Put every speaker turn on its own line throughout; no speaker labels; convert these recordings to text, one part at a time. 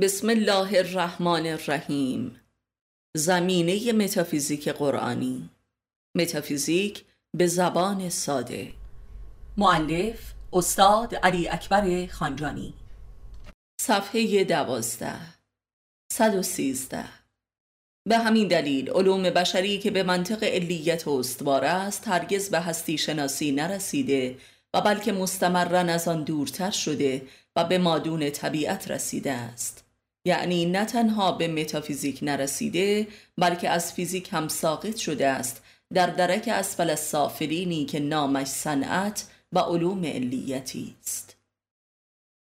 بسم الله الرحمن الرحیم. زمینه متافیزیک قرآنی. متافیزیک به زبان ساده. معلف استاد علی اکبر خانجانی. صفحه دوازده. صد و سیزده. به همین دلیل علوم بشری که به منطق علیت استوار است هرگز به هستی شناسی نرسیده و بلکه مستمرن از آن دورتر شده و به مادون طبیعت رسیده است. یعنی نه تنها به متافیزیک نرسیده بلکه از فیزیک هم ساقط شده است. در درک اسفل السافلینی که نامش صنعت و علوم علیتی است.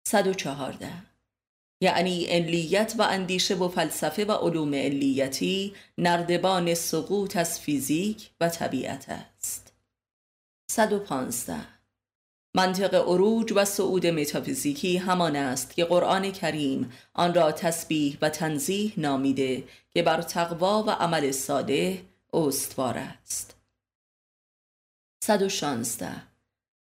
114 یعنی علیت و اندیشه و فلسفه و علوم علیتی نردبان سقوط از فیزیک و طبیعت است. 115 منطق عروج و صعود متافیزیکی همان است که قرآن کریم آن را تسبیح و تنزیح نامیده که بر تقوا و عمل صالح استوار است. 116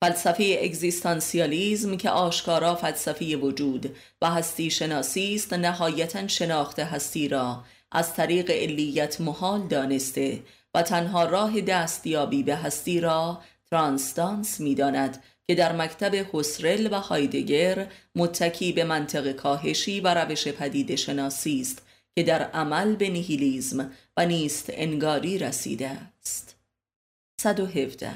فلسفه اگزیستانسیالیزم که آشکارا فلسفه وجود و هستی شناسی است نهایتا شناخت هستی را از طریق علیت محال دانسته و تنها راه دستیابی به هستی را ترانسدانس می‌داند که در مکتب حسرل و هایدگر متکی به منطق کاهشی و روش پدید شناسی است که در عمل به نیهیلیزم و نیست انگاری رسیده است. 117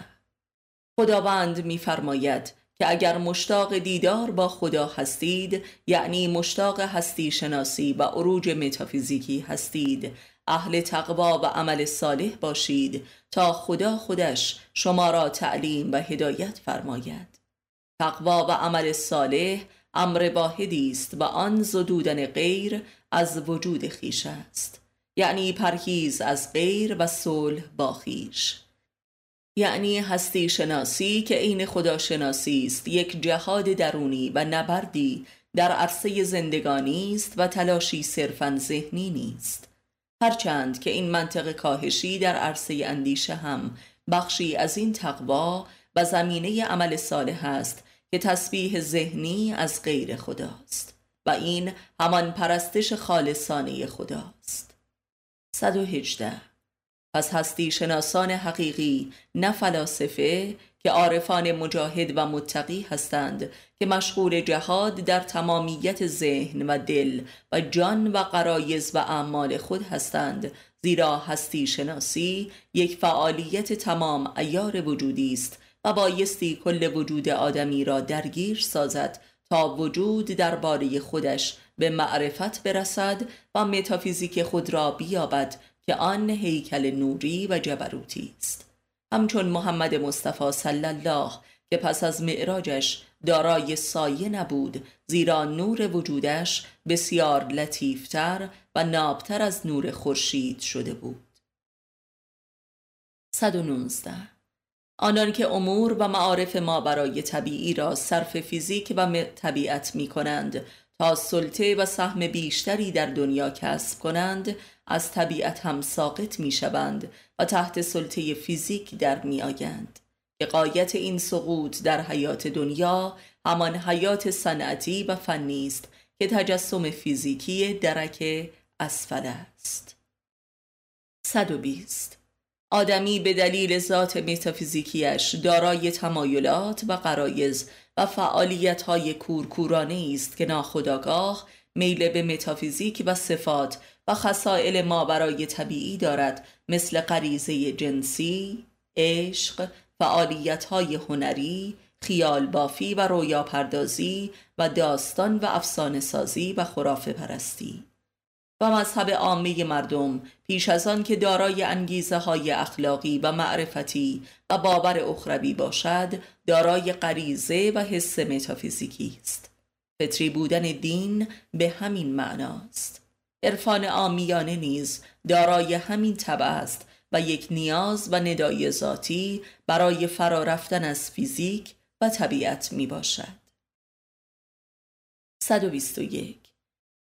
خداوند میفرماید که اگر مشتاق دیدار با خدا هستید یعنی مشتاق هستی شناسی و عروج متافیزیکی هستید اهل تقوا و عمل صالح باشید تا خدا خودش شما را تعلیم و هدایت فرماید. تقوا و عمل صالح امر واحدی است و آن زدودن غیر از وجود خیش است. یعنی پرهیز از غیر و صلح با خیش. یعنی هستی شناسی که عین خدا شناسی است یک جهاد درونی و نبردی در عرصه زندگانی است و تلاشی صرفا ذهنی نیست. هرچند که این منطق کاهشی در عرصه اندیشه هم بخشی از این تقوا و زمینه عمل صالح است که تسبیح ذهنی از غیر خداست و این همان پرستش خالصانه خداست. 118 پس هستی شناسان حقیقی نه فلاسفه که عارفان مجاهد و متقی هستند که مشغول جهاد در تمامیت ذهن و دل و جان و قرایز و اعمال خود هستند زیرا هستی شناسی یک فعالیت تمام ایار وجودی است و بایستی کل وجود آدمی را درگیر سازد تا وجود درباره خودش به معرفت برسد و متافیزیک خود را بیابد که آن هیکل نوری و جبروتی است. همچون محمد مصطفی صلی الله که پس از معراجش دارای سایه نبود زیرا نور وجودش بسیار لطیفتر و نابتر از نور خورشید شده بود. 119 آنان که امور و معارف ما برای طبیعی را صرف فیزیک و طبیعت می کنند تا سلطه و سهم بیشتری در دنیا کسب کنند از طبیعت هم ساقط می شوند و تحت سلطه فیزیک در می آیند که قایت این سقوط در حیات دنیا همان حیات صنعتی و فنی است که تجسم فیزیکی درک اسفل است. 120 آدمی به دلیل ذات متافیزیکیش دارای تمایلات و قرایز و فعالیت های کورکورانه است که ناخداگاه میل به متافیزیک و صفات و خسائل ما برای طبیعی دارد مثل غریزه جنسی، عشق، فعالیت های هنری، خیال بافی و رویا پردازی و داستان و افسانه سازی و خرافه پرستی. و مذهب عامه مردم پیش از آن که دارای انگیزه های اخلاقی و معرفتی و باور اخروی باشد دارای غریزه و حس متافیزیکی است. فطری بودن دین به همین معناست. عرفان آمیانه نیز دارای همین طبع است و یک نیاز و ندای ذاتی برای فرا رفتن از فیزیک و طبیعت می باشد 121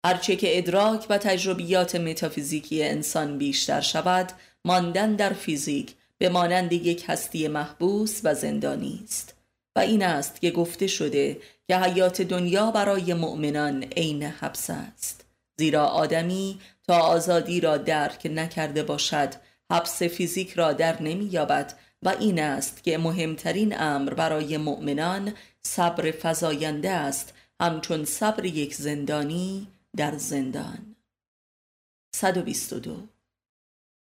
هرچه که ادراک و تجربیات متافیزیکی انسان بیشتر شود ماندن در فیزیک به مانند یک هستی محبوس و زندانی است و این است که گفته شده که حیات دنیا برای مؤمنان عین حبس است زیرا آدمی تا آزادی را درک نکرده باشد حبس فیزیک را در نمییابد و این است که مهمترین امر برای مؤمنان صبر فزاینده است همچون صبر یک زندانی در زندان. 122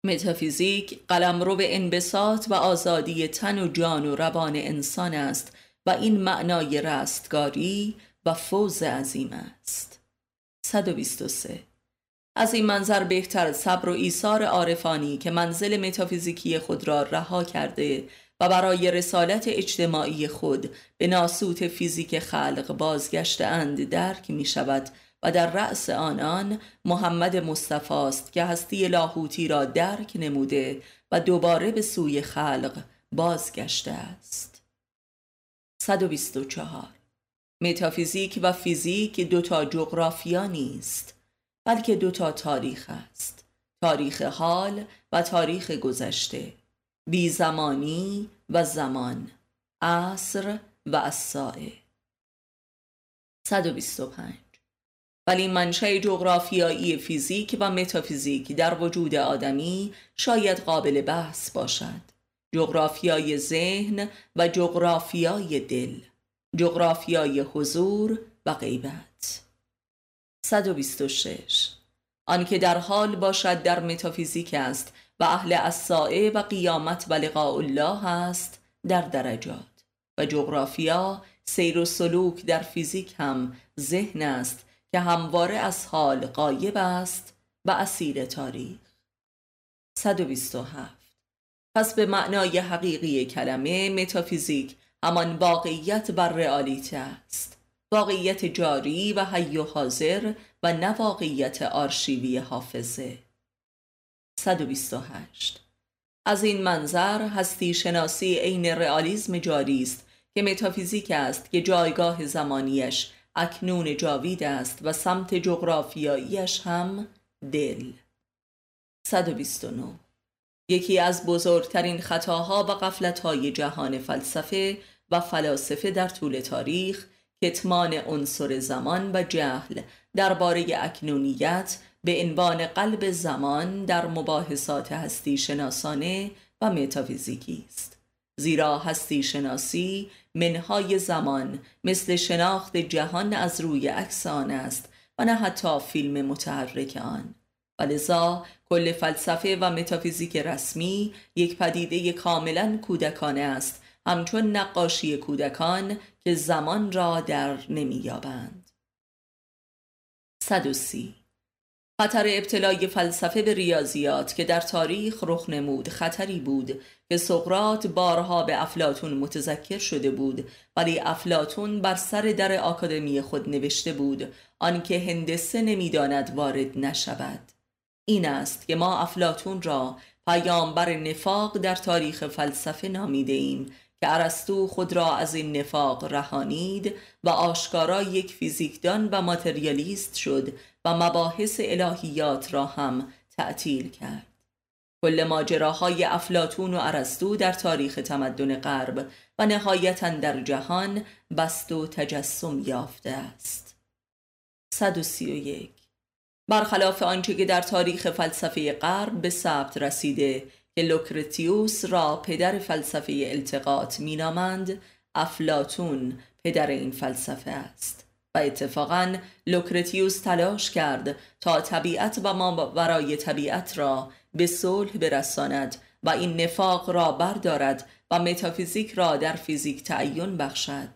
متافیزیک قلمرو انبساط و آزادی تن و جان و روان انسان است و این معنای رستگاری و فوز عظیم است. 123 از این منظر بهتر صبر و ایثار عارفانی که منزل متافیزیکی خود را رها کرده و برای رسالت اجتماعی خود به ناسوت فیزیک خلق بازگشته اند درک می شود و در رأس آنان محمد مصطفی است که هستی لاهوتی را درک نموده و دوباره به سوی خلق بازگشته است. 124 متافیزیک و فیزیک دوتا جغرافیا نیست. بلکه دوتا تاریخ است. تاریخ حال و تاریخ گذشته. بی زمانی و زمان. عصر و الساعه 125 ولی منشأ جغرافیایی فیزیک و متافیزیک در وجود آدمی شاید قابل بحث باشد. جغرافیای ذهن و جغرافیای دل. جغرافیای حضور و غیبت. 126 آنکه در حال باشد در متافیزیک است و اهل الساعه و قیامت و لقاء الله است در درجات. و جغرافیا سیر و سلوک در فیزیک هم ذهن است که همواره از حال قایب است و اسیر تاریخ. 127 پس به معنای حقیقی کلمه متافیزیک همان واقعیت و رئالیته است. واقعیت جاری و حی و حاضر و نه واقعیت آرشیوی حافظه. 128 از این منظر هستی شناسی عین رئالیسم جاری است که متافیزیک است که جایگاه زمانیش اکنون جاوید است و سمت جغرافیاییش هم دل. 129 یکی از بزرگترین خطاها و قفلتهای جهان فلسفه و فلاسفه در طول تاریخ کتمان عنصر زمان و جهل درباره اکنونیت به عنوان قلب زمان در مباحثات هستی شناسانه و متافیزیکی است. زیرا هستی شناسی منهای زمان مثل شناخت جهان از روی عکس آن است و نه حتی فیلم متحرک آن. و لذا کل فلسفه و متافیزیک رسمی یک پدیده کاملا کودکانه است همچون نقاشی کودکان که زمان را در نمییابند. 130 خطر ابتلای فلسفه به ریاضیات که در تاریخ رخ نمود خطری بود که سقرات بارها به افلاتون متذکر شده بود ولی افلاتون بر سر در آکادمی خود نوشته بود آنکه هندسه نمی‌داند وارد نشود. این است که ما افلاتون را پیامبر نفاق در تاریخ فلسفه نامیده ایم که ارسطو خود را از این نفاق رهانید و آشکارا یک فیزیکدان و ماتریالیست شد و مباحث الهیات را هم تعطیل کرد. کل ماجراهای افلاتون و ارسطو در تاریخ تمدن غرب و نهایتا در جهان بست و تجسم یافته است. 131 برخلاف آنچه که در تاریخ فلسفه غرب به ثبت رسیده که لوکرتیوس را پدر فلسفه التقاط مینامند افلاطون پدر این فلسفه است. و اتفاقا لوکرتیوس تلاش کرد تا طبیعت و ما ورای طبیعت را به صلح برساند و این نفاق را بردارد و متافیزیک را در فیزیک تعین بخشد.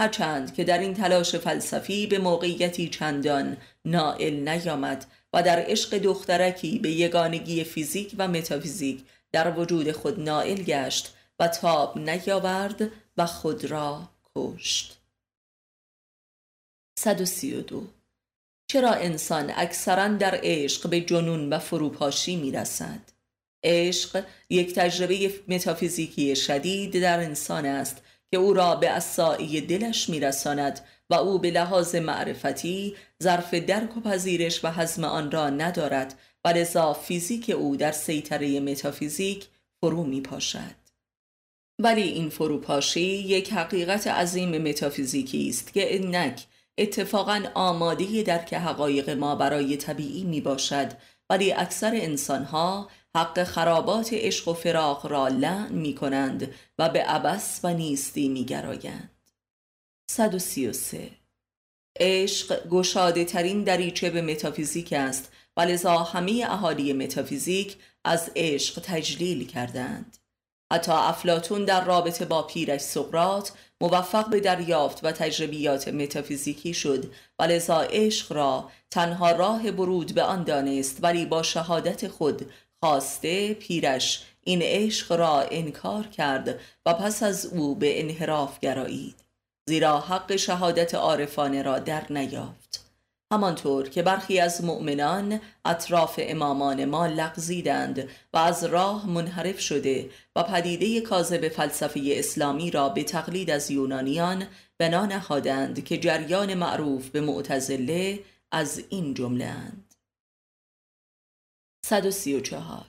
هرچند که در این تلاش فلسفی به موقعیتی چندان نائل نیامد و در عشق دخترکی به یگانگی فیزیک و متافیزیک در وجود خود نائل گشت و تاب نیاورد و خود را کشت 132 چرا انسان اکثرا در عشق به جنون و فروپاشی می رسد؟ عشق یک تجربه متافیزیکی شدید در انسان است که او را به اصائی دلش میرساند و او به لحاظ معرفتی ظرف درک و پذیرش و حزم آن را ندارد و لذا فیزیک او در سیطره متافیزیک فرو می پاشد. ولی این فروپاشی یک حقیقت عظیم متافیزیکی است که اینک اتفاقا آماده درک حقایق ما برای طبیعی می باشد ولی اکثر انسانها حق خرابات عشق و فراق را لعن می کنند و به عبس و نیستی می گرایند. 133 عشق گشاده ترین دریچه به متافیزیک است و لذا همه اهالی متافیزیک از عشق تجلیل کردند. حتی افلاتون در رابطه با پیرش سقرات موفق به دریافت و تجربیات متافیزیکی شد و لذا عشق را تنها راه برود به آن دانست ولی با شهادت خود خواسته پیرش این عشق را انکار کرد و پس از او به انحراف گرایید زیرا حق شهادت عارفانه را در نیافت. همانطور که برخی از مؤمنان اطراف امامان ما لغزیدند و از راه منحرف شده و پدیده کاذب فلسفه اسلامی را به تقلید از یونانیان بنا نهادند که جریان معروف به معتزله از این جمله اند. 134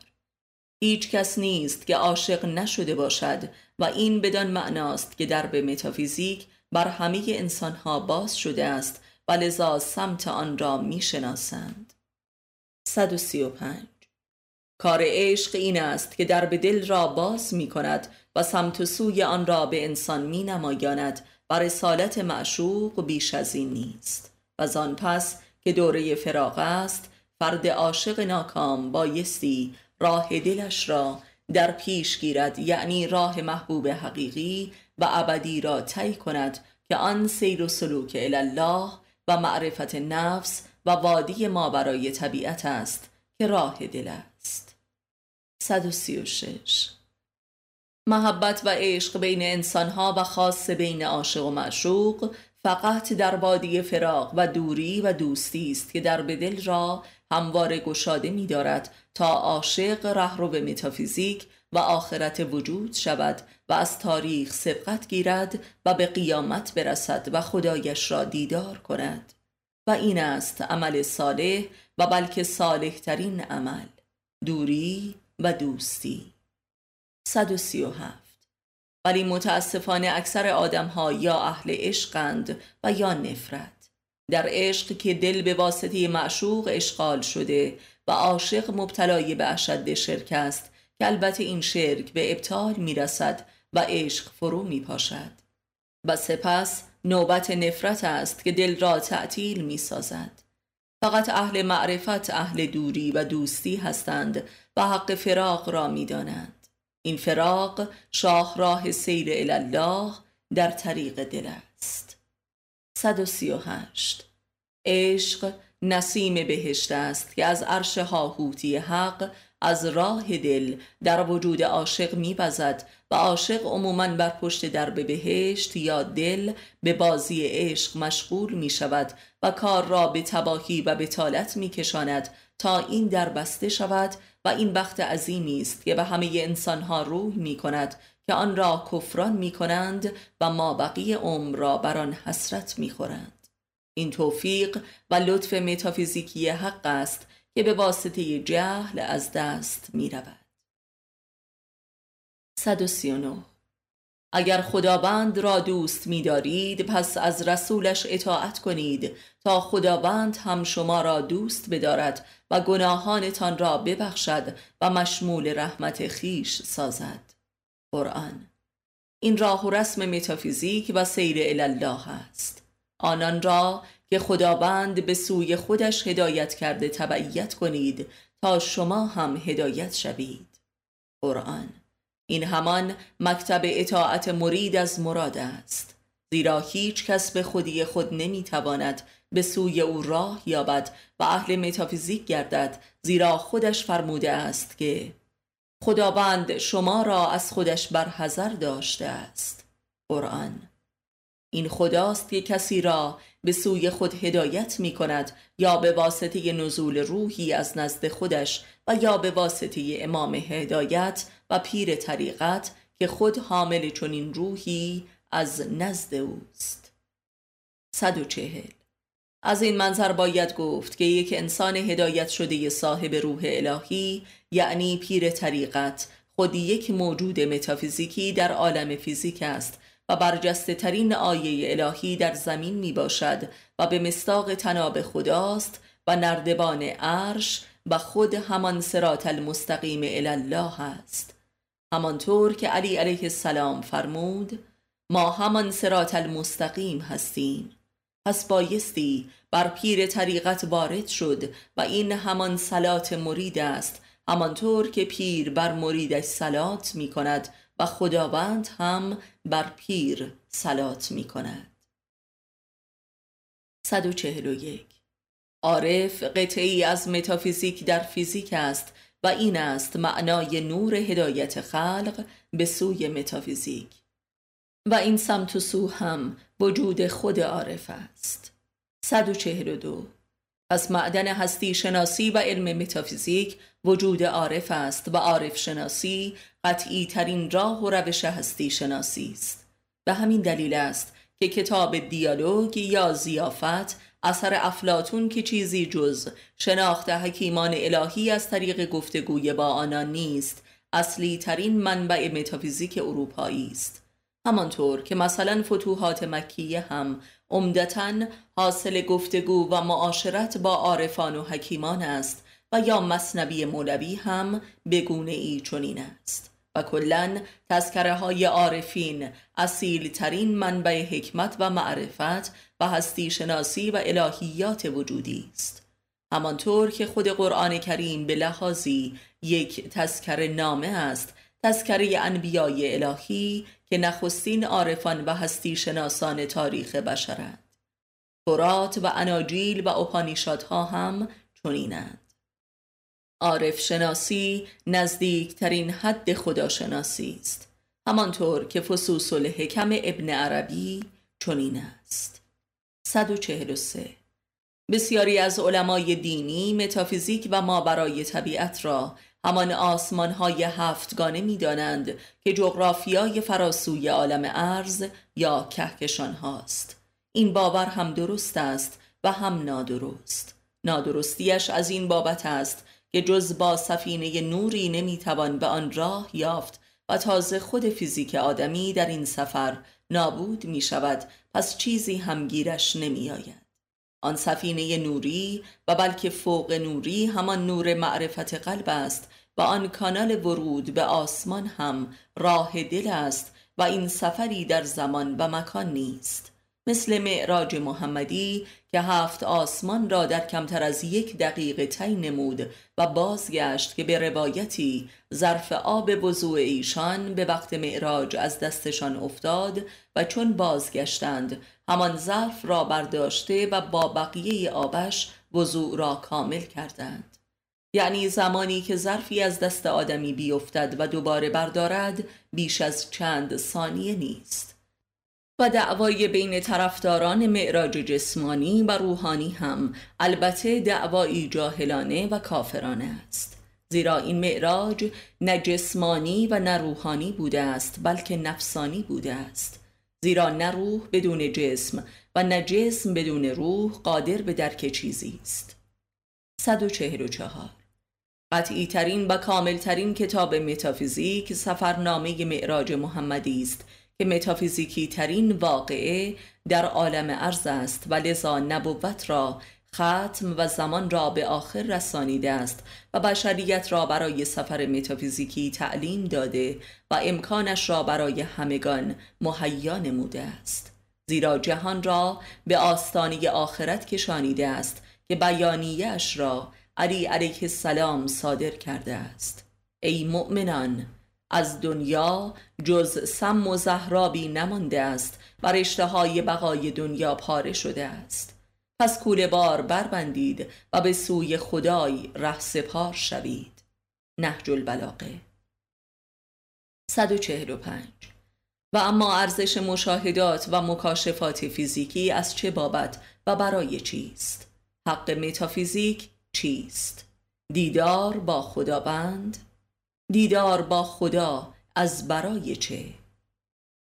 هیچ کس نیست که عاشق نشده باشد و این بدان معناست که در به متافیزیک بر همه انسانها باز شده است و لذا سمت آن را می شناسند 135 کار عشق این است که در به دل را باز می کند و سمت و سوی آن را به انسان می نمایاند و رسالت معشوق بیش از این نیست. و زان پس که دوره فراغ است فرد عاشق ناکام بایستی راه دلش را در پیش گیرد. یعنی راه محبوب حقیقی و ابدی را طی کند که آن سیر و سلوک الله و معرفت نفس و وادی ما برای طبیعت است که راه دل است. 136 محبت و عشق بین انسانها و خاص بین عاشق و معشوق فقط در وادی فراق و دوری و دوستی است که در بدل را هموار گشاده می دارد تا عاشق رهرو به متافیزیک و آخرت وجود شود و از تاریخ سبقت گیرد و به قیامت برسد و خدایش را دیدار کند. و این است عمل صالح و بلکه صالح ترین عمل دوری و دوستی. 137 ولی متاسفانه اکثر آدم ها یا اهل عشقند و یا نفرت. در عشق که دل به واسطه معشوق اشغال شده و عاشق مبتلای به اشد شرک است که البته این شرک به ابطال می رسد و عشق فرو می پاشد و سپس نوبت نفرت است که دل را تعطیل می سازد فقط اهل معرفت اهل دوری و دوستی هستند و حق فراق را می دانند. این فراق شاهراه سیر الله در طریق دل است. 138 عشق نسیم بهشت است که از عرش هاهوتی حق از راه دل در وجود عاشق میبزد و عاشق عموما بر پشت درب بهشت یا دل به بازی عشق مشغول می شود و کار را به تباهی و بتالت می کشاند تا این در بسته شود و این بخت عظیمی است که به همه انسانها روح می کند که آن را کفران می کنند و ما بقیه عمر را بر آن حسرت می خورند. این توفیق و لطف متافیزیکی حق است که به واسطه جهل از دست می رود. 139 اگر خداوند را دوست می دارید پس از رسولش اطاعت کنید تا خداوند هم شما را دوست بدارد و گناهانتان را ببخشد و مشمول رحمت خیش سازد. قرآن این راه و رسم متافیزیک و سیر الله است. آنان را که خداوند به سوی خودش هدایت کرده تبعیت کنید تا شما هم هدایت شوید. قرآن. این همان مکتب اطاعت مرید از مراد است. زیرا هیچ کس به خودی خود نمی‌تواند به سوی او راه یابد و اهل متافیزیک گردد زیرا خودش فرموده است که خداوند شما را از خودش برحذر داشته است. قرآن. این خداست که کسی را به سوی خود هدایت می کند یا به واسطه نزول روحی از نزد خودش و یا به واسطه امام هدایت و پیر طریقت که خود حامل چنین روحی از نزد اوست. 140 از این منظر باید گفت که یک انسان هدایت شده صاحب روح الهی یعنی پیر طریقت خود یک موجود متافیزیکی در عالم فیزیک است و برجسته ترین آیه الهی در زمین می باشد و به مستاق تناب خداست و نردبان عرش و خود همان سرات المستقیم الله است. همانطور که علی علیه السلام فرمود ما همان سرات المستقیم هستیم. پس بایستی بر پیر طریقت وارد شد و این همان سلات مرید است همانطور که پیر بر مریدش سلات می کند و خداوند هم بر پیر سلات می کند 141 عارف قطعی از متافیزیک در فیزیک است و این است معنای نور هدایت خلق به سوی متافیزیک. و این سمت و سو هم وجود خود عارف است. 142 پس معدن هستی شناسی و علم متافیزیک وجود عارف است و عارف شناسی قطعی ترین راه و روش هستی شناسی است. به همین دلیل است که کتاب دیالوگ یا زیافت اثر افلاتون که چیزی جز شناخت حکیمان الهی از طریق گفتگوی با آنان نیست اصلی ترین منبع متافیزیک اروپایی است. همانطور که مثلا فتوحات مکیه هم عمدتا حاصل گفتگو و معاشرت با عارفان و حکیمان است و یا مصنبی مولوی هم بگونه ای چنین است. و کلا تذکره های عارفین اصیل ترین منبع حکمت و معرفت و هستی شناسی و الهیات وجودی است. همانطور که خود قرآن کریم به لحاظی یک تذکر نامه است تذکره انبیای الهی که نخستین عارفان و هستی شناسان تاریخ بشرند. تورات و اناجیل و اپانیشادها هم چنینند. عارف شناسی نزدیکترین حد خداشناسی است همانطور که فسوس الحکم ابن عربی چنین است. 143 بسیاری از علمای دینی متافیزیک و ما برای طبیعت را همان آسمان های هفتگانه می دانند که جغرافیای فراسوی عالم ارز یا کهکشان هاست این باور هم درست است و هم نادرست نادرستیش از این بابت است که جز با سفینه نوری نمی‌توان به آن راه یافت و تازه خود فیزیک آدمی در این سفر نابود می شود پس چیزی همگیرش نمی آید. آن سفینه نوری و بلکه فوق نوری همان نور معرفت قلب است و آن کانال ورود به آسمان هم راه دل است و این سفری در زمان و مکان نیست. مثل معراج محمدی که هفت آسمان را در کمتر از یک دقیقه تی نمود و بازگشت که به روایتی ظرف آب وضوع ایشان به وقت معراج از دستشان افتاد و چون بازگشتند همان ظرف را برداشته و با بقیه آبش وضوع را کامل کردند. یعنی زمانی که ظرفی از دست آدمی بیفتد و دوباره بردارد بیش از چند ثانیه نیست. و دعوای بین طرفداران معراج جسمانی و روحانی هم البته دعوایی جاهلانه و کافرانه است. زیرا این معراج نه جسمانی و نه روحانی بوده است بلکه نفسانی بوده است. زیرا نه روح بدون جسم و نه جسم بدون روح قادر به درک چیزی است. 144 قطعی ترین و کامل ترین کتاب متافیزیک سفرنامه معراج محمدی است که متافیزیکی ترین واقعه در عالم ارز است و لذا نبوت را ختم و زمان را به آخر رسانیده است و بشریت را برای سفر متافیزیکی تعلیم داده و امکانش را برای همگان مهیا نموده است. زیرا جهان را به آستانی آخرت کشانیده است که بیانیش را علی علیه السلام صادر کرده است. ای مؤمنان از دنیا جز سم و زهرابی نمانده است و رشته های بقای دنیا پاره شده است. پس کوله بار بربندید و به سوی خدای ره سپار شوید. نهج البلاغه. 145 و اما ارزش مشاهدات و مکاشفات فیزیکی از چه بابت و برای چیست؟ حق متافیزیک چیست؟ دیدار با خداوند؟ دیدار با خدا از برای چه؟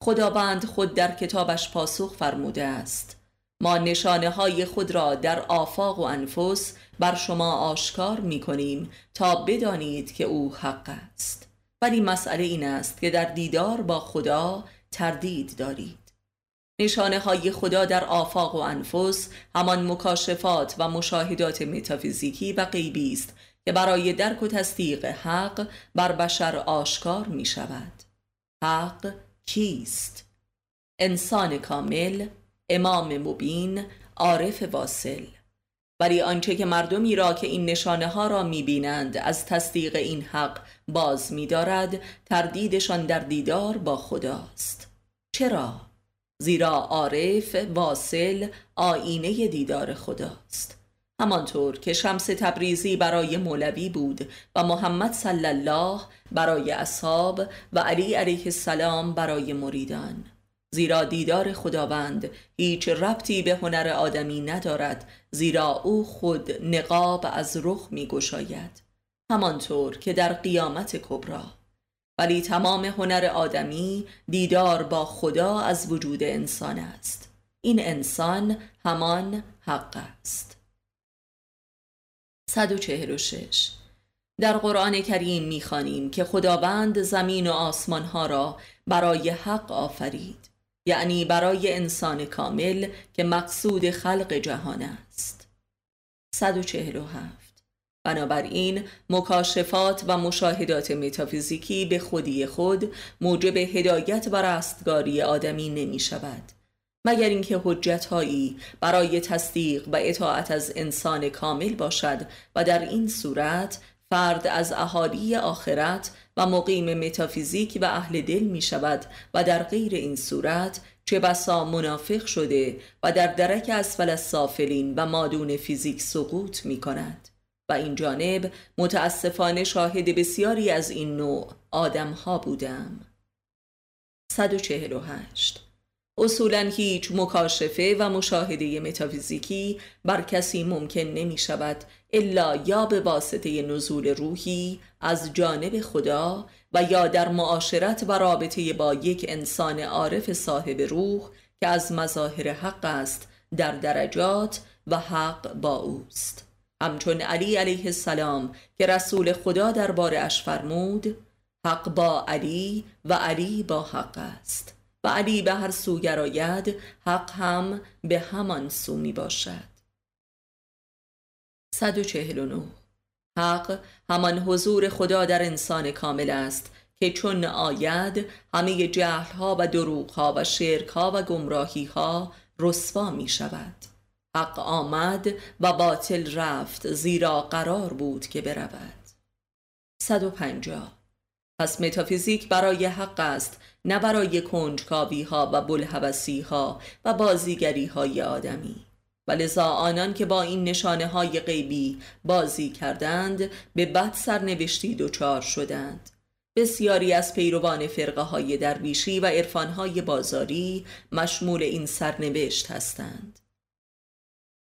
خداوند خود در کتابش پاسخ فرموده است. ما نشانه های خود را در آفاق و انفس بر شما آشکار می کنیم تا بدانید که او حق است. ولی مسئله این است که در دیدار با خدا تردید دارید. نشانه های خدا در آفاق و انفس همان مکاشفات و مشاهدات متافیزیکی و غیبی است که برای درک و تصدیق حق بر بشر آشکار می شود حق کیست؟ انسان کامل امام مبین عارف واصل ولی آنچه که مردمی را که این نشانه ها را می بینند از تصدیق این حق باز می دارد تردیدشان در دیدار با خداست چرا؟ زیرا عارف واصل آینه دیدار خداست. همانطور که شمس تبریزی برای مولوی بود و محمد صلی الله برای اصحاب و علی علیه السلام برای مریدان. زیرا دیدار خداوند هیچ ربطی به هنر آدمی ندارد زیرا او خود نقاب از رخ می گشاید همانطور که در قیامت کبرا ولی تمام هنر آدمی دیدار با خدا از وجود انسان است. این انسان همان حق است. 146 در قرآن کریم می‌خوانیم که خداوند زمین و آسمان ها را برای حق آفرید یعنی برای انسان کامل که مقصود خلق جهان است. 147 بنابراین مکاشفات و مشاهدات متافیزیکی به خودی خود موجب هدایت و رستگاری آدمی نمی شود مگر اینکه هایی برای تصدیق و اطاعت از انسان کامل باشد و در این صورت فرد از اهالی آخرت و مقیم متافیزیک و اهل دل می شود و در غیر این صورت چه بسا منافق شده و در درک اسفل السافلین و مادون فیزیک سقوط می کند و این جانب متاسفانه شاهد بسیاری از این نوع آدم ها بودم 148 اصولا هیچ مکاشفه و مشاهده متافیزیکی بر کسی ممکن نمی شود الا یا به واسطه نزول روحی از جانب خدا و یا در معاشرت و رابطه با یک انسان عارف صاحب روح که از مظاهر حق است در درجات و حق با اوست. همچون علی علیه السلام که رسول خدا درباره اش فرمود حق با علی و علی با حق است. و علی به هر سو گراید حق هم به همان سو می باشد 149 حق همان حضور خدا در انسان کامل است که چون آید همه جهل ها و دروغ ها و شرک ها و گمراهی ها رسوا می شود حق آمد و باطل رفت زیرا قرار بود که برود. 150 پس متافیزیک برای حق است نه برای کنجکاوی ها و بلحوثی ها و بازیگری های آدمی. و لذا آنان که با این نشانه های غیبی بازی کردند به بد سرنوشتی دچار شدند. بسیاری از پیروان فرقه های درویشی و عرفان های بازاری مشمول این سرنوشت هستند.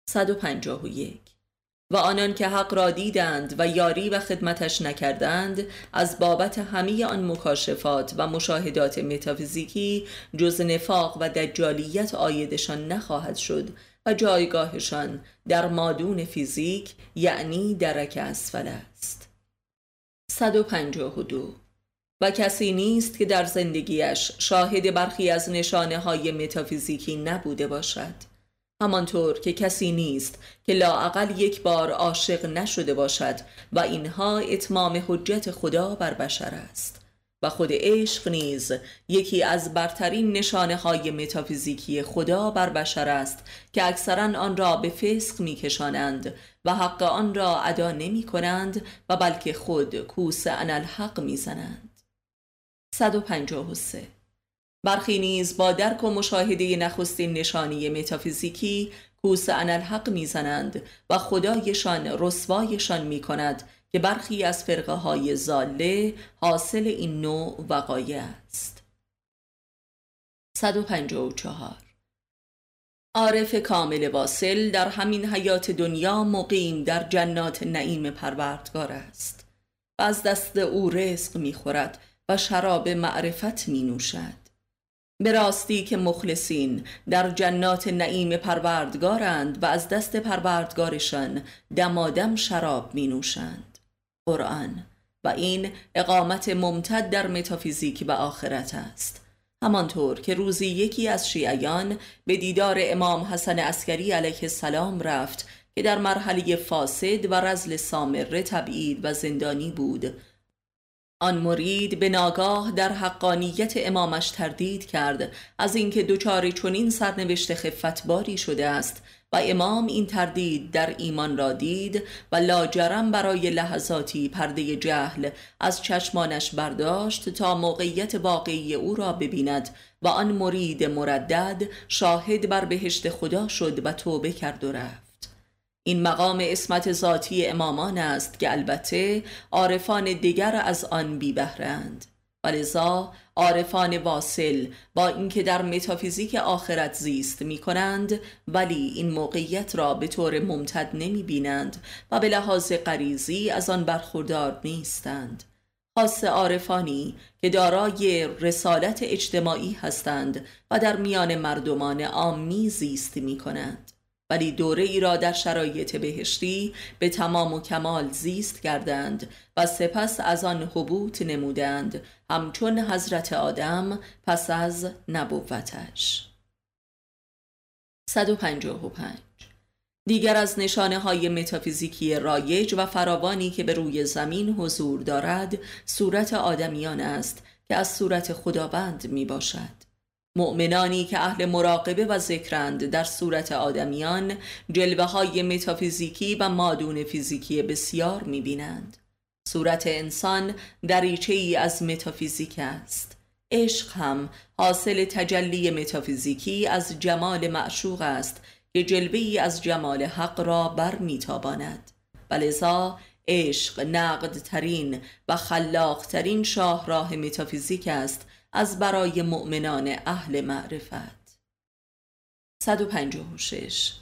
151 و آنان که حق را دیدند و یاری و خدمتش نکردند از بابت همه آن مکاشفات و مشاهدات متافیزیکی جز نفاق و دجالیت آیدشان نخواهد شد و جایگاهشان در مادون فیزیک یعنی درک اسفل است. 152 و کسی نیست که در زندگیش شاهد برخی از نشانه های متافیزیکی نبوده باشد. همانطور که کسی نیست که لاعقل یک بار عاشق نشده باشد و اینها اتمام حجت خدا بر بشر است. و خود عشق نیز یکی از برترین نشانه های متافیزیکی خدا بر بشر است که اکثرا آن را به فسق میکشانند و حق آن را ادا نمی کنند و بلکه خود کوس الحق می‌زنند. 153 برخی نیز با درک و مشاهده نخستین نشانی متافیزیکی کوس الحق می‌زنند و خدایشان رسوایشان می کند که برخی از فرقه های زاله حاصل این نوع وقایع است. 154 عارف کامل واصل در همین حیات دنیا مقیم در جنات نعیم پروردگار است و از دست او رزق می‌خورد و شراب معرفت می نوشد به راستی که مخلصین در جنات نعیم پروردگارند و از دست پروردگارشان دمادم شراب می نوشند قرآن. و این اقامت ممتد در متافیزیک و آخرت است. همانطور که روزی یکی از شیعیان به دیدار امام حسن عسکری علیه السلام رفت که در مرحله فاسد و رزل سامره تبعید و زندانی بود. آن مرید به ناگاه در حقانیت امامش تردید کرد از اینکه دچار چنین سرنوشت خفتباری شده است و امام این تردید در ایمان را دید و لاجرم برای لحظاتی پرده جهل از چشمانش برداشت تا موقعیت واقعی او را ببیند و آن مرید مردد شاهد بر بهشت خدا شد و توبه کرد و رفت. این مقام اسمت ذاتی امامان است که البته عارفان دیگر از آن بی بهرند ولذا عارفان واصل با اینکه در متافیزیک آخرت زیست می کنند ولی این موقعیت را به طور ممتد نمی بینند و به لحاظ غریزی از آن برخوردار نیستند. خاص عارفانی که دارای رسالت اجتماعی هستند و در میان مردمان عامی زیست می کنند ولی دوره ای را در شرایط بهشتی به تمام و کمال زیست کردند و سپس از آن حبوط نمودند. همچون حضرت آدم پس از نبوتش. 155 دیگر از نشانه های متافیزیکی رایج و فراوانی که به روی زمین حضور دارد صورت آدمیان است که از صورت خداوند می باشد مؤمنانی که اهل مراقبه و ذکرند در صورت آدمیان جلوه های متافیزیکی و مادون فیزیکی بسیار می بینند. صورت انسان دریچه ای از متافیزیک است عشق هم حاصل تجلی متافیزیکی از جمال معشوق است که جلوه ای از جمال حق را بر میتاباند ولذا عشق نقد ترین و خلاق ترین شاهراه متافیزیک است از برای مؤمنان اهل معرفت. 156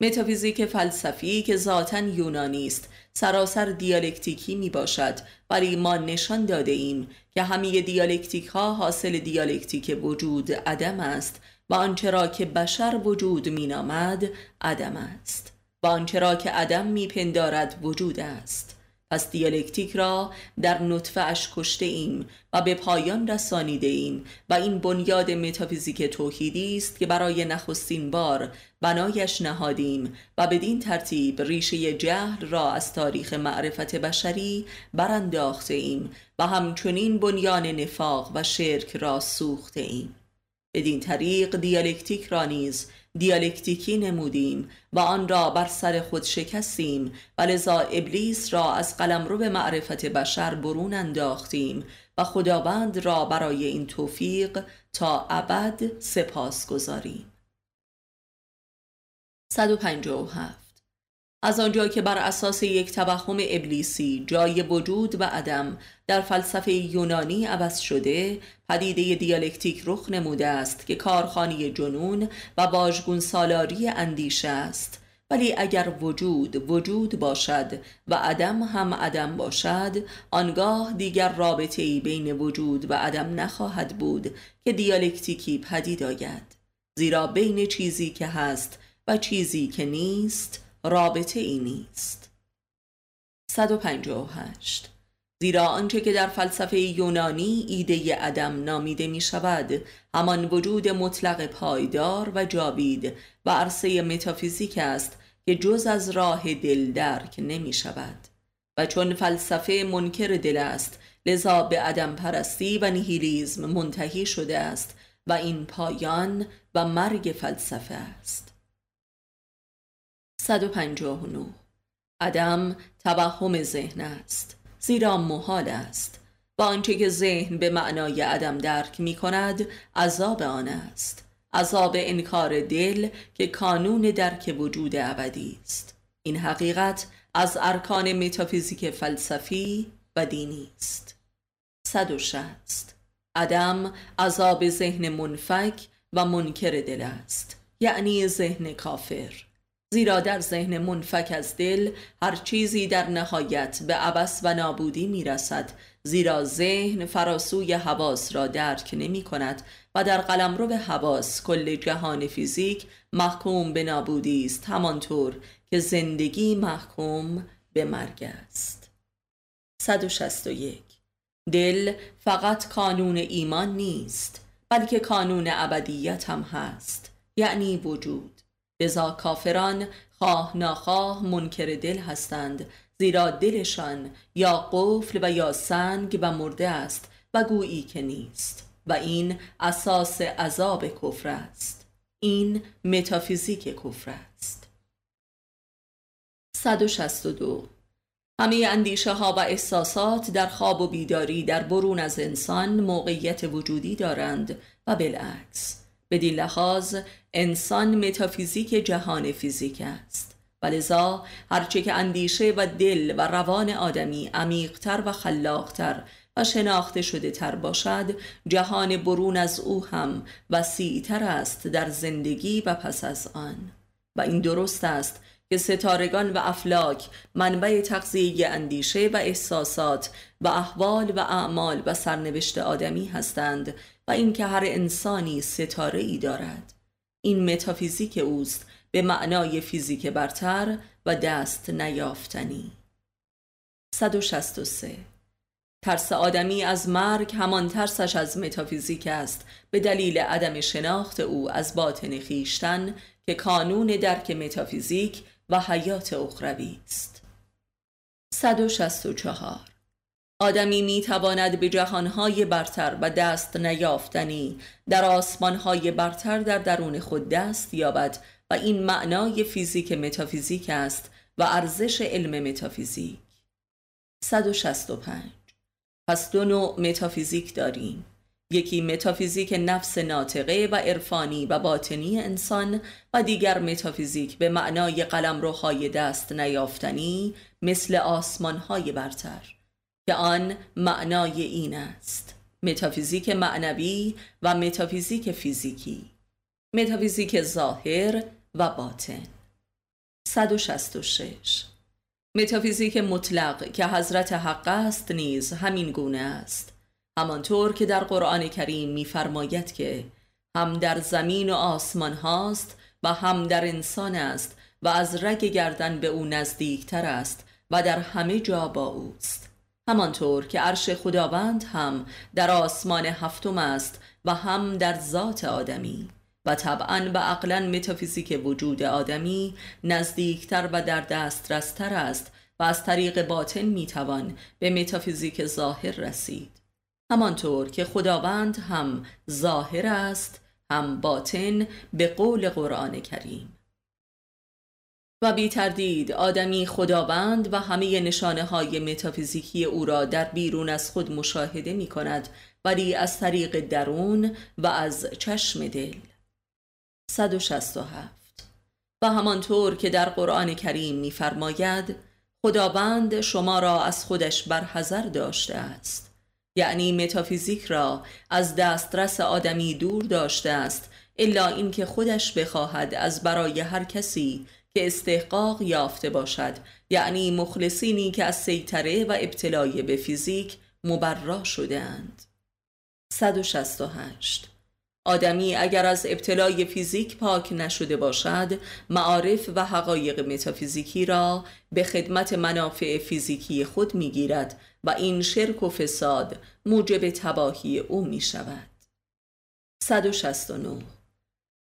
متافیزیک فلسفی که ذاتا یونانی است سراسر دیالکتیکی می باشد ولی ما نشان داده ایم که همه دیالکتیک ها حاصل دیالکتیک وجود عدم است و آنچه را که بشر وجود می نامد عدم است و آنچه را که عدم می پندارد وجود است. پس دیالکتیک را در نطفه اش کشته ایم و به پایان رسانیده ایم و این بنیاد متافیزیک توحیدی است که برای نخستین بار بنایش نهادیم و بدین ترتیب ریشه جهل را از تاریخ معرفت بشری برانداخته ایم و همچنین بنیان نفاق و شرک را سوخته ایم. بدین طریق دیالکتیک را نیز دیالکتیکی نمودیم و آن را بر سر خود شکستیم و لذا ابلیس را از قلمرو به معرفت بشر برون انداختیم و خداوند را برای این توفیق تا ابد سپاس گذاریم 157 از آنجا که بر اساس یک توهم ابلیسی جای وجود و عدم در فلسفه یونانی عوض شده پدیده دیالکتیک رخ نموده است که کارخانی جنون و واژگون سالاری اندیشه است. ولی اگر وجود وجود باشد و عدم هم عدم باشد آنگاه دیگر رابطه ای بین وجود و عدم نخواهد بود که دیالکتیکی پدید آید. زیرا بین چیزی که هست و چیزی که نیست رابطه ای نیست. 158 زیرا آنچه که در فلسفه یونانی ایده عدم نامیده می شود همان وجود مطلق پایدار و جاوید و عرصه متافیزیک است که جز از راه دل درک نمی شود. و چون فلسفه منکر دل است لذا به عدم پرستی و نیهیلیزم منتهی شده است و این پایان و مرگ فلسفه است. 159 عدم توهم ذهن است زیرا محال است. با آنچه که ذهن به معنای عدم درک می کند عذاب آن است. عذاب انکار دل که کانون درک وجود ابدی است. این حقیقت از ارکان متافیزیک فلسفی و دینی است. 160 عدم عذاب ذهن منفک و منکر دل است یعنی ذهن کافر. زیرا در ذهن منفک از دل هر چیزی در نهایت به عبس و نابودی می رسد زیرا ذهن فراسوی حواس را درک نمی کند و در قلمرو به حواس کل جهان فیزیک محکوم به نابودی است همانطور که زندگی محکوم به مرگ است. 161 دل فقط کانون ایمان نیست بلکه کانون ابدیت هم هست یعنی وجود. لذا کافران خواه ناخواه منکر دل هستند زیرا دلشان یا قفل و یا سنگ و مرده است و گویی که نیست و این اساس عذاب کفر است. این متافیزیک کفر است. 162 همه اندیشه ها و احساسات در خواب و بیداری در برون از انسان موقعیت وجودی دارند و بالعکس. بدین لحاظ انسان متافیزیک جهان فیزیک است. و هرچه که اندیشه و دل و روان آدمی عمیقتر و خلاقتر و شناخته شده تر باشد جهان برون از او هم وسیعتر است در زندگی و پس از آن. و این درست است که ستارگان و افلاک منبع تغذیه اندیشه و احساسات و احوال و اعمال و سرنوشت آدمی هستند و اینکه هر انسانی ستاره ای دارد. این متافیزیک اوست به معنای فیزیک برتر و دست نیافتنی. 163 ترس آدمی از مرگ همان ترسش از متافیزیک است به دلیل عدم شناخت او از باطن خیشتن که کانون درک متافیزیک و حیات اخروی است. 164 آدمی می تواند به جهانهای برتر و دست نیافتنی در آسمانهای برتر در درون خود دست یابد و این معنای فیزیک متافیزیک است و ارزش علم متافیزیک. 165 پس دو نوع متافیزیک داریم. یکی متافیزیک نفس ناطقه و عرفانی و باطنی انسان و دیگر متافیزیک به معنای قلمروهای دست نیافتنی مثل آسمانهای برتر. که آن معنای این است. متافیزیک معنوی و متافیزیک فیزیکی. متافیزیک ظاهر و باطن. 166 متافیزیک مطلق که حضرت حق است نیز همین گونه است. همانطور که در قرآن کریم میفرماید که هم در زمین و آسمان هاست و هم در انسان است و از رگ گردن به او نزدیکتر است و در همه جا با اوست. همانطور که عرش خداوند هم در آسمان هفتم است و هم در ذات آدمی و طبعا و عقلا متافیزیک وجود آدمی نزدیکتر و در دسترستر است و از طریق باطن می‌توان به متافیزیک ظاهر رسید. همانطور که خداوند هم ظاهر است هم باطن به قول قرآن کریم. و بی تردید آدمی خداوند و همه نشانه های متافیزیکی او را در بیرون از خود مشاهده می کند ولی از طریق درون و از چشم دل. 167 و همانطور که در قرآن کریم میفرماید خداوند شما را از خودش برحذر داشته است. یعنی متافیزیک را از دسترس آدمی دور داشته است الا اینکه خودش بخواهد از برای هر کسی که استحقاق یافته باشد یعنی مخلصینی که از سیطره و ابتلای به فیزیک مبرا شده اند. 168 آدمی اگر از ابتلای فیزیک پاک نشده باشد معارف و حقایق متافیزیکی را به خدمت منافع فیزیکی خود می‌گیرد و این شرک و فساد موجب تباهی او می شود 169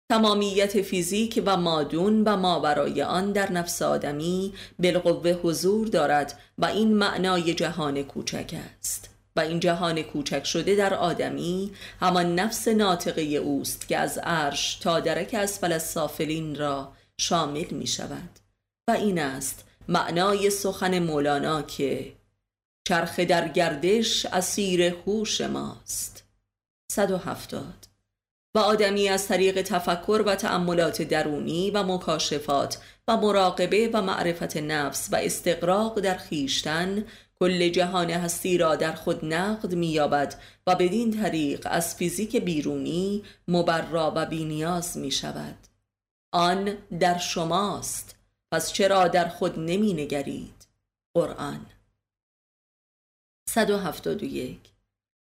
تمامیت فیزیک و مادون و ماورای آن در نفس آدمی بالقوه حضور دارد و این معنای جهان کوچک است. و این جهان کوچک شده در آدمی همان نفس ناطقه اوست که از عرش تا درک اسفل السافلین را شامل می شود. و این است معنای سخن مولانا که چرخ در گردش اسیر هوش ماست. 170 و آدمی از طریق تفکر و تأملات درونی و مکاشفات و مراقبه و معرفت نفس و استقراق در خیشتن کل جهان هستی را در خود نقد مییابد و بدین طریق از فیزیک بیرونی مبرا و بینیاز می شود آن در شماست پس چرا در خود نمی نگرید قرآن 171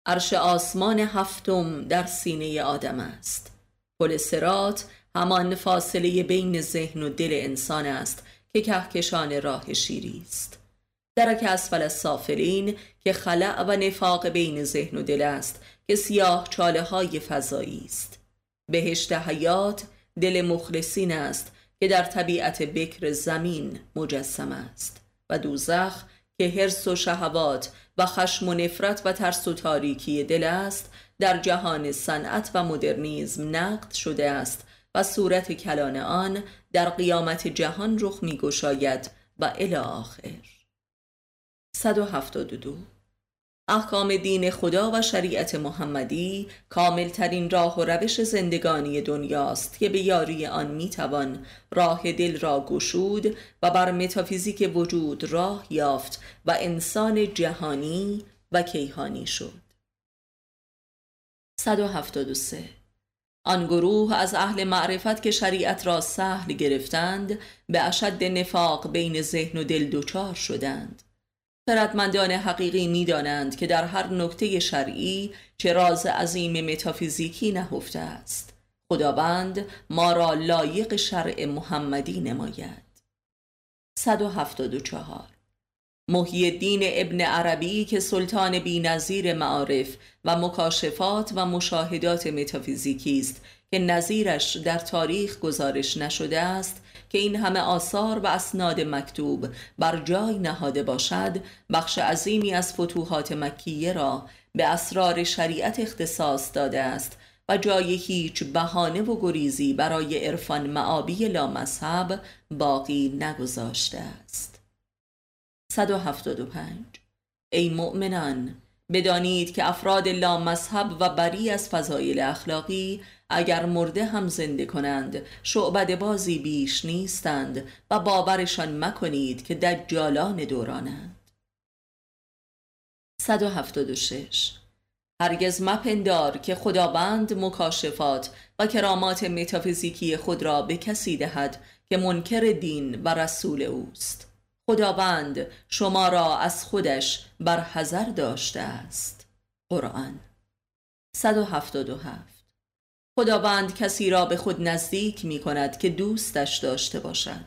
عرش آسمان هفتم در سینه آدم است. پل سرات همان فاصله بین ذهن و دل انسان است که کهکشان راه شیری است. درک اسفل السافلین که خلع و نفاق بین ذهن و دل است که سیاه چاله های فضایی است. بهشت حیات دل مخلصین است که در طبیعت بکر زمین مجسم است و دوزخ که حرس و شهوات و خشم و نفرت و ترس و تاریکی دل است در جهان صنعت و مدرنیزم نقد شده است و صورت کلان آن در قیامت جهان رخ می گشاید و الی آخر. 172 احکام دین خدا و شریعت محمدی کامل ترین راه و روش زندگانی دنیاست که به یاری آن می‌توان راه دل را گشود و بر متافیزیک وجود راه یافت و انسان جهانی و کیهانی شد. 173 آن گروه از اهل معرفت که شریعت را سهل گرفتند به اشد نفاق بین ذهن و دل دچار شدند. خردمندان حقیقی می‌دانند که در هر نکته شرعی چه راز عظیم متافیزیکی نهفته است. خداوند ما را لایق شرع محمدی نماید. 174 محی الدین ابن عربی که سلطان بی نظیر معارف و مکاشفات و مشاهدات متافیزیکی است که نظیرش در تاریخ گزارش نشده است که این همه آثار و اسناد مکتوب بر جای نهاده باشد بخش عظیمی از فتوحات مکیه را به اسرار شریعت اختصاص داده است و جای هیچ بهانه و گریزی برای عرفان معابی مذهب باقی نگذاشته است. 175 ای مؤمنان بدانید که افراد مذهب و بری از فضایل اخلاقی اگر مرده هم زنده کنند. شعبد بازی بیش نیستند و باورشان مکنید که دجالان دورانند. 176 هرگز مپندار که خداوند مکاشفات و کرامات متافیزیکی خود را به کسی دهد که منکر دین و رسول اوست. خداوند شما را از خودش بر حذر داشته است. قرآن. 177 خداوند کسی را به خود نزدیک می کند که دوستش داشته باشد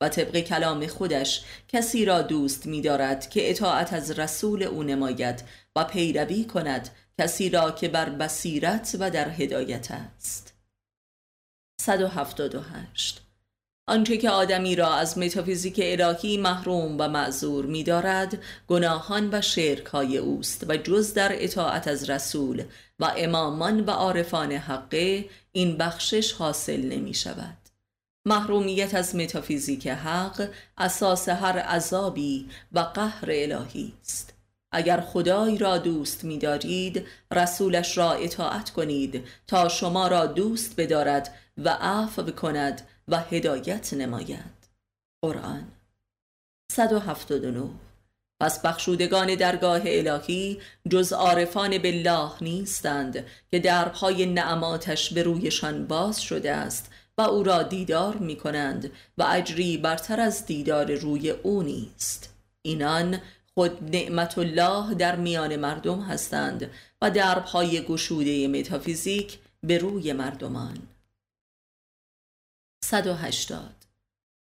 و طبق کلام خودش کسی را دوست می دارد که اطاعت از رسول او نماید و پیروی کند کسی را که بر بصیرت و در هدایت است. 178 آنچه که آدمی را از متافیزیک الهی محروم و معذور می دارد گناهان و شرک های اوست و جز در اطاعت از رسول و امامان و عارفان حقه این بخشش حاصل نمی شود محرومیت از متافیزیک حق اساس هر عذابی و قهر الهی است. اگر خدای را دوست می دارید رسولش را اطاعت کنید تا شما را دوست بدارد و عفو کند و هدایت نماید. قرآن. 179 پس بخشودگان درگاه الهی جز عارفان بالله نیستند که دربهای نعماتش به رویشان باز شده است و او را دیدار می کنند و اجری برتر از دیدار روی او نیست. اینان خود نعمت الله در میان مردم هستند و دربهای گشوده متافیزیک به روی مردمان. 180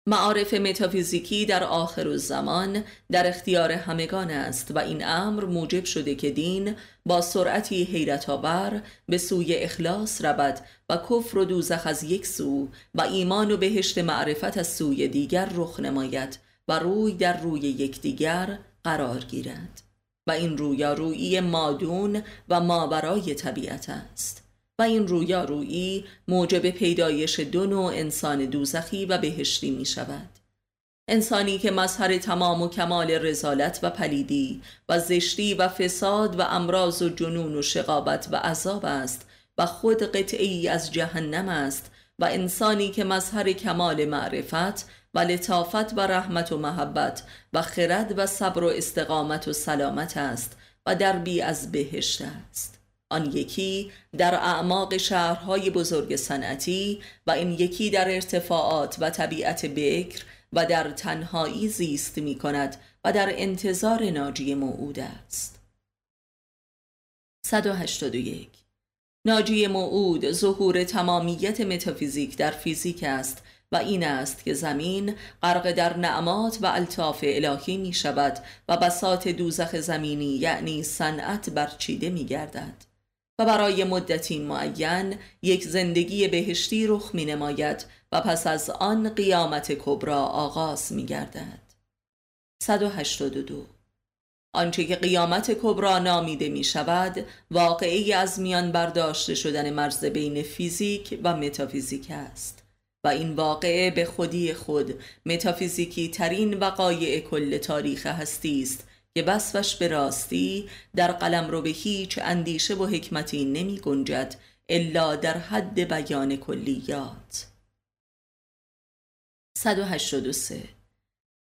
معارف متافیزیکی در آخر زمان در اختیار همگان است و این امر موجب شده که دین با سرعتی حیرت آور به سوی اخلاص رود و کفر و دوزخ از یک سو و ایمان و بهشت معرفت از سوی دیگر رخ نماید و روی در روی یکدیگر قرار گیرد و این رویارویی مادون و ماورای طبیعت است. و این رویارویی موجب پیدایش دو نوع انسان دوزخی و بهشتی می شود انسانی که مظهر تمام و کمال رزالت و پلیدی و زشتی و فساد و امراض و جنون و شقابت و عذاب است و خود قطعی از جهنم است و انسانی که مظهر کمال معرفت و لطافت و رحمت و محبت و خرد و صبر و استقامت و سلامت است و دربی از بهشت است. آن یکی در اعماق شهرهای بزرگ صنعتی و این یکی در ارتفاعات و طبیعت بکر و در تنهایی زیست می کند و در انتظار ناجی موعود است. 181 ناجی موعود ظهور تمامیت متافیزیک در فیزیک است و این است که زمین غرق در نعمات و الطاف الهی می شود و بسات دوزخ زمینی یعنی صنعت برچیده می گردد و برای مدتی معین یک زندگی بهشتی رخ می نماید و پس از آن قیامت کبرا آغاز می گردد 182 آنچه که قیامت کبرا نامیده می شود واقعی از میان برداشته شدن مرز بین فیزیک و متافیزیک است و این واقعه به خودی خود متافیزیکی ترین وقایع کل تاریخ هستی است که وصفش به راستی در قلم رو به هیچ اندیشه و حکمتی نمی گنجد الا در حد بیان کلیات. 183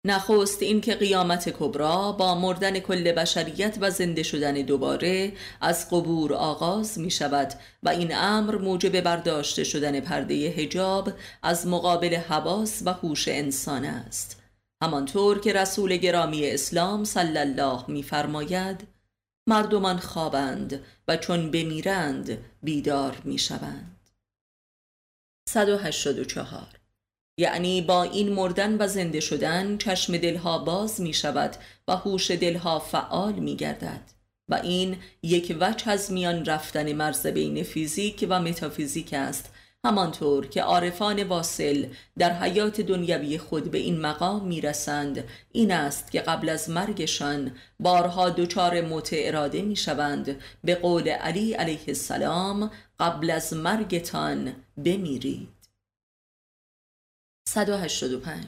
نخست اینکه قیامت کبرا با مردن کل بشریت و زنده شدن دوباره از قبور آغاز می شود و این امر موجب برداشته شدن پرده هجاب از مقابل حواس و هوش انسان است. همانطور که رسول گرامی اسلام صلی الله میفرماید مردمان خوابند و چون بمیرند بیدار می‌شوند. 184 یعنی با این مردن و زنده شدن چشم دلها باز می شود و هوش دلها فعال می گردد و این یک وجه از میان رفتن مرز بین فیزیک و متافیزیک است همانطور که عارفان واصل در حیات دنیوی خود به این مقام می‌رسند این است که قبل از مرگشان بارها دچار موت اراده می‌شوند. به قول علی علیه السلام قبل از مرگتان بمیرید. 185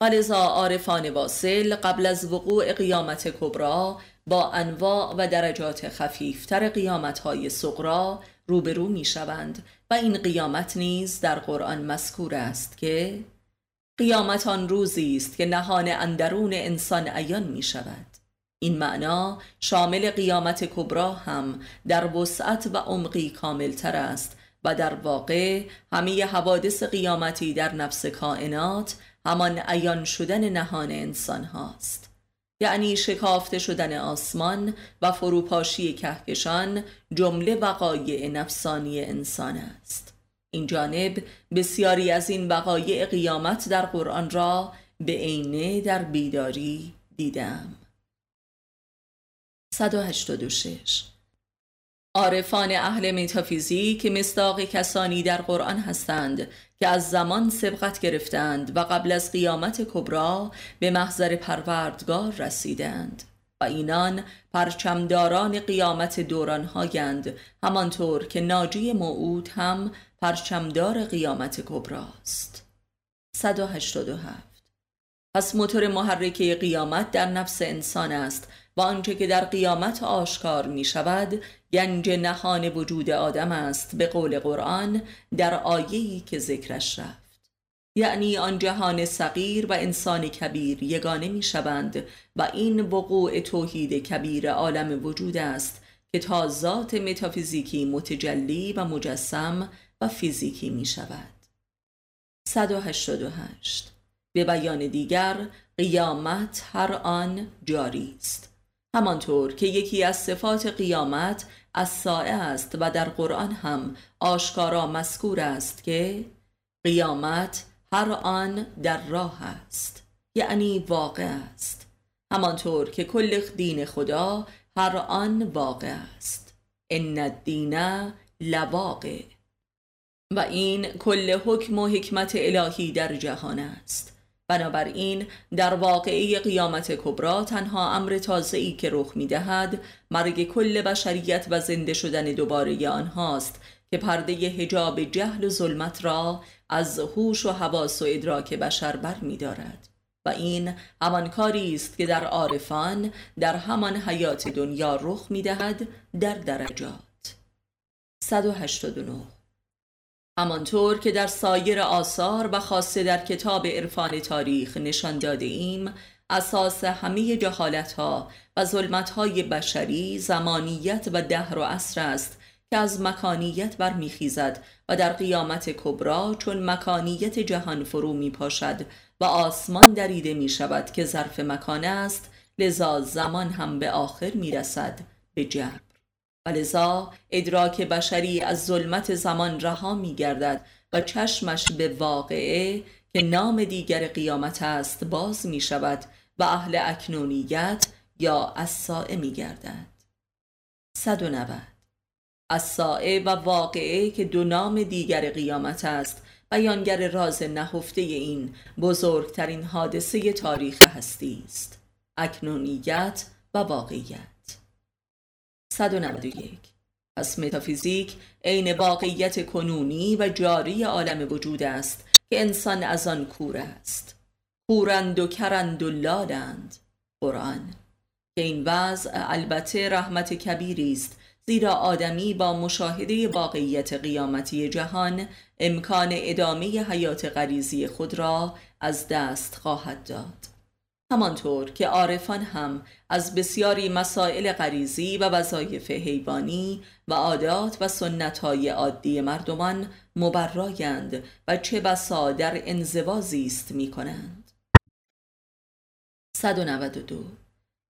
ولذا عارفان واصل قبل از وقوع قیامت کبرا با انواع و درجات خفیفتر قیامتهای سقرا روبرو می شوند و این قیامت نیز در قرآن مذکور است که قیامت آن روزی است که نهان اندرون انسان عیان می شود این معنا شامل قیامت کبرا هم در وسعت و عمقی کاملتر است و در واقع همه حوادث قیامتی در نفس کائنات همان عیان شدن نهان انسان هاست. یعنی شکافته شدن آسمان و فروپاشی کهکشان جمله وقایع نفسانی انسان است. این جانب بسیاری از این وقایع قیامت در قرآن را به عینه در بیداری دیدم. 186 عارفان اهل متافیزیک مصداق کسانی در قرآن هستند که از زمان سبقت گرفتند و قبل از قیامت کبرا به محضر پروردگار رسیدند و اینان پرچمداران قیامت دوران هایند همانطور که ناجی موعود هم پرچمدار قیامت کبراست 187 پس موتور محرکه قیامت در نفس انسان است و آنچه که در قیامت آشکار می شود گنج نهان وجود آدم است به قول قرآن در آیهی که ذکرش رفت. یعنی آن جهان صغیر و انسان کبیر یگانه می شوند و این وقوع توحید کبیر عالم وجود است که تا ذات متافیزیکی متجلی و مجسم و فیزیکی می شود 188 به بیان دیگر قیامت هر آن جاری است. همانطور که یکی از صفات قیامت از سائه است و در قرآن هم آشکارا مذکور است که قیامت هر آن در راه است یعنی واقع است. همانطور که کل دین خدا هر آن واقع است. ان الدین لواقع. و این کل حکم و حکمت الهی در جهان است. بنابراین در واقعه قیامت کبرا تنها امر ای که رخ می دهد مرگ کل بشریت و زنده شدن دوباره آنهاست که پرده هجاب جهل و ظلمت را از هوش و حواس و ادراک بشر بر می دارد. و این همان کاری است که در عارفان در همان حیات دنیا رخ می دهد در درجات 189 همانطور که در سایر آثار و خاصه در کتاب عرفان تاریخ نشان داده ایم اساس همه جهالت ها و ظلمت های بشری زمانیت و دهر و عصر است که از مکانیت برمیخیزد و در قیامت کبرا چون مکانیت جهان فرو می پاشد و آسمان دریده می شود که ظرف مکان است لذا زمان هم به آخر می رسد به جبر و ادراک بشری از ظلمت زمان رها می گردد و چشمش به واقعه که نام دیگر قیامت است باز می شود و اهل اکنونیت یا الساعه می گردد 190 الساعه و واقعه که دو نام دیگر قیامت است بیانگر راز نهفته این بزرگترین حادثه تاریخ هستی است اکنونیت و واقعیت. 191 پس متافیزیک عین واقعیت کنونی و جاری عالم وجود است که انسان از آن کور است. کورند و کرند و لالند قرآن. که این وضع البته رحمت کبیری است زیرا آدمی با مشاهده واقعیت قیامتی جهان امکان ادامه حیات غریزی خود را از دست خواهد داد. همانطور که عارفان هم از بسیاری مسائل غریزی و وظایف حیوانی و عادات و سنتهای عادی مردمان مبرایند و چه بسا در انزوازی است می کنند 192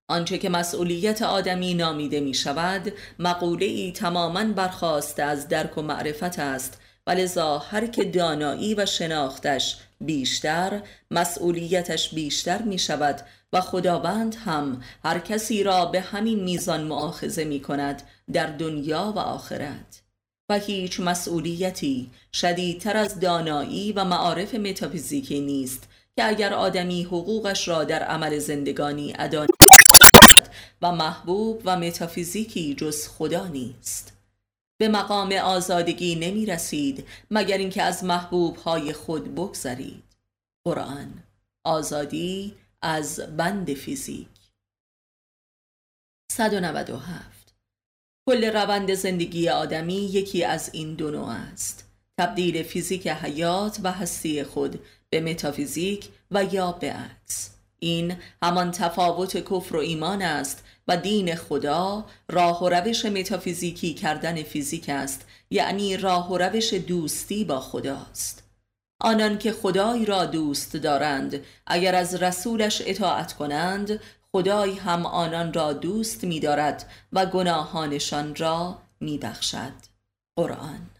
آنچه که مسئولیت آدمی نامیده می شود مقوله ای تماما برخواسته از درک و معرفت است و لذا هر که دانایی و شناختش بیشتر مسئولیتش بیشتر می شود و خداوند هم هر کسی را به همین میزان معاخذه می کند در دنیا و آخرت. و هیچ مسئولیتی شدیدتر از دانایی و معارف متافیزیکی نیست که اگر آدمی حقوقش را در عمل زندگانی ادا و محبوب و متافیزیکی جز خدا نیست. به مقام آزادگی نمی رسید مگر اینکه از محبوب های خود بگذرید. قرآن آزادی از بند فیزیک. 197 کل روند زندگی آدمی یکی از این دو نوع است. تبدیل فیزیک حیات و هستی خود به متافیزیک و یا به عکس. این همان تفاوت کفر و ایمان است و دین خدا راه و روش متافیزیکی کردن فیزیک است یعنی راه و روش دوستی با خداست. آنان که خدای را دوست دارند اگر از رسولش اطاعت کنند خدای هم آنان را دوست می دارد و گناهانشان را می بخشد قرآن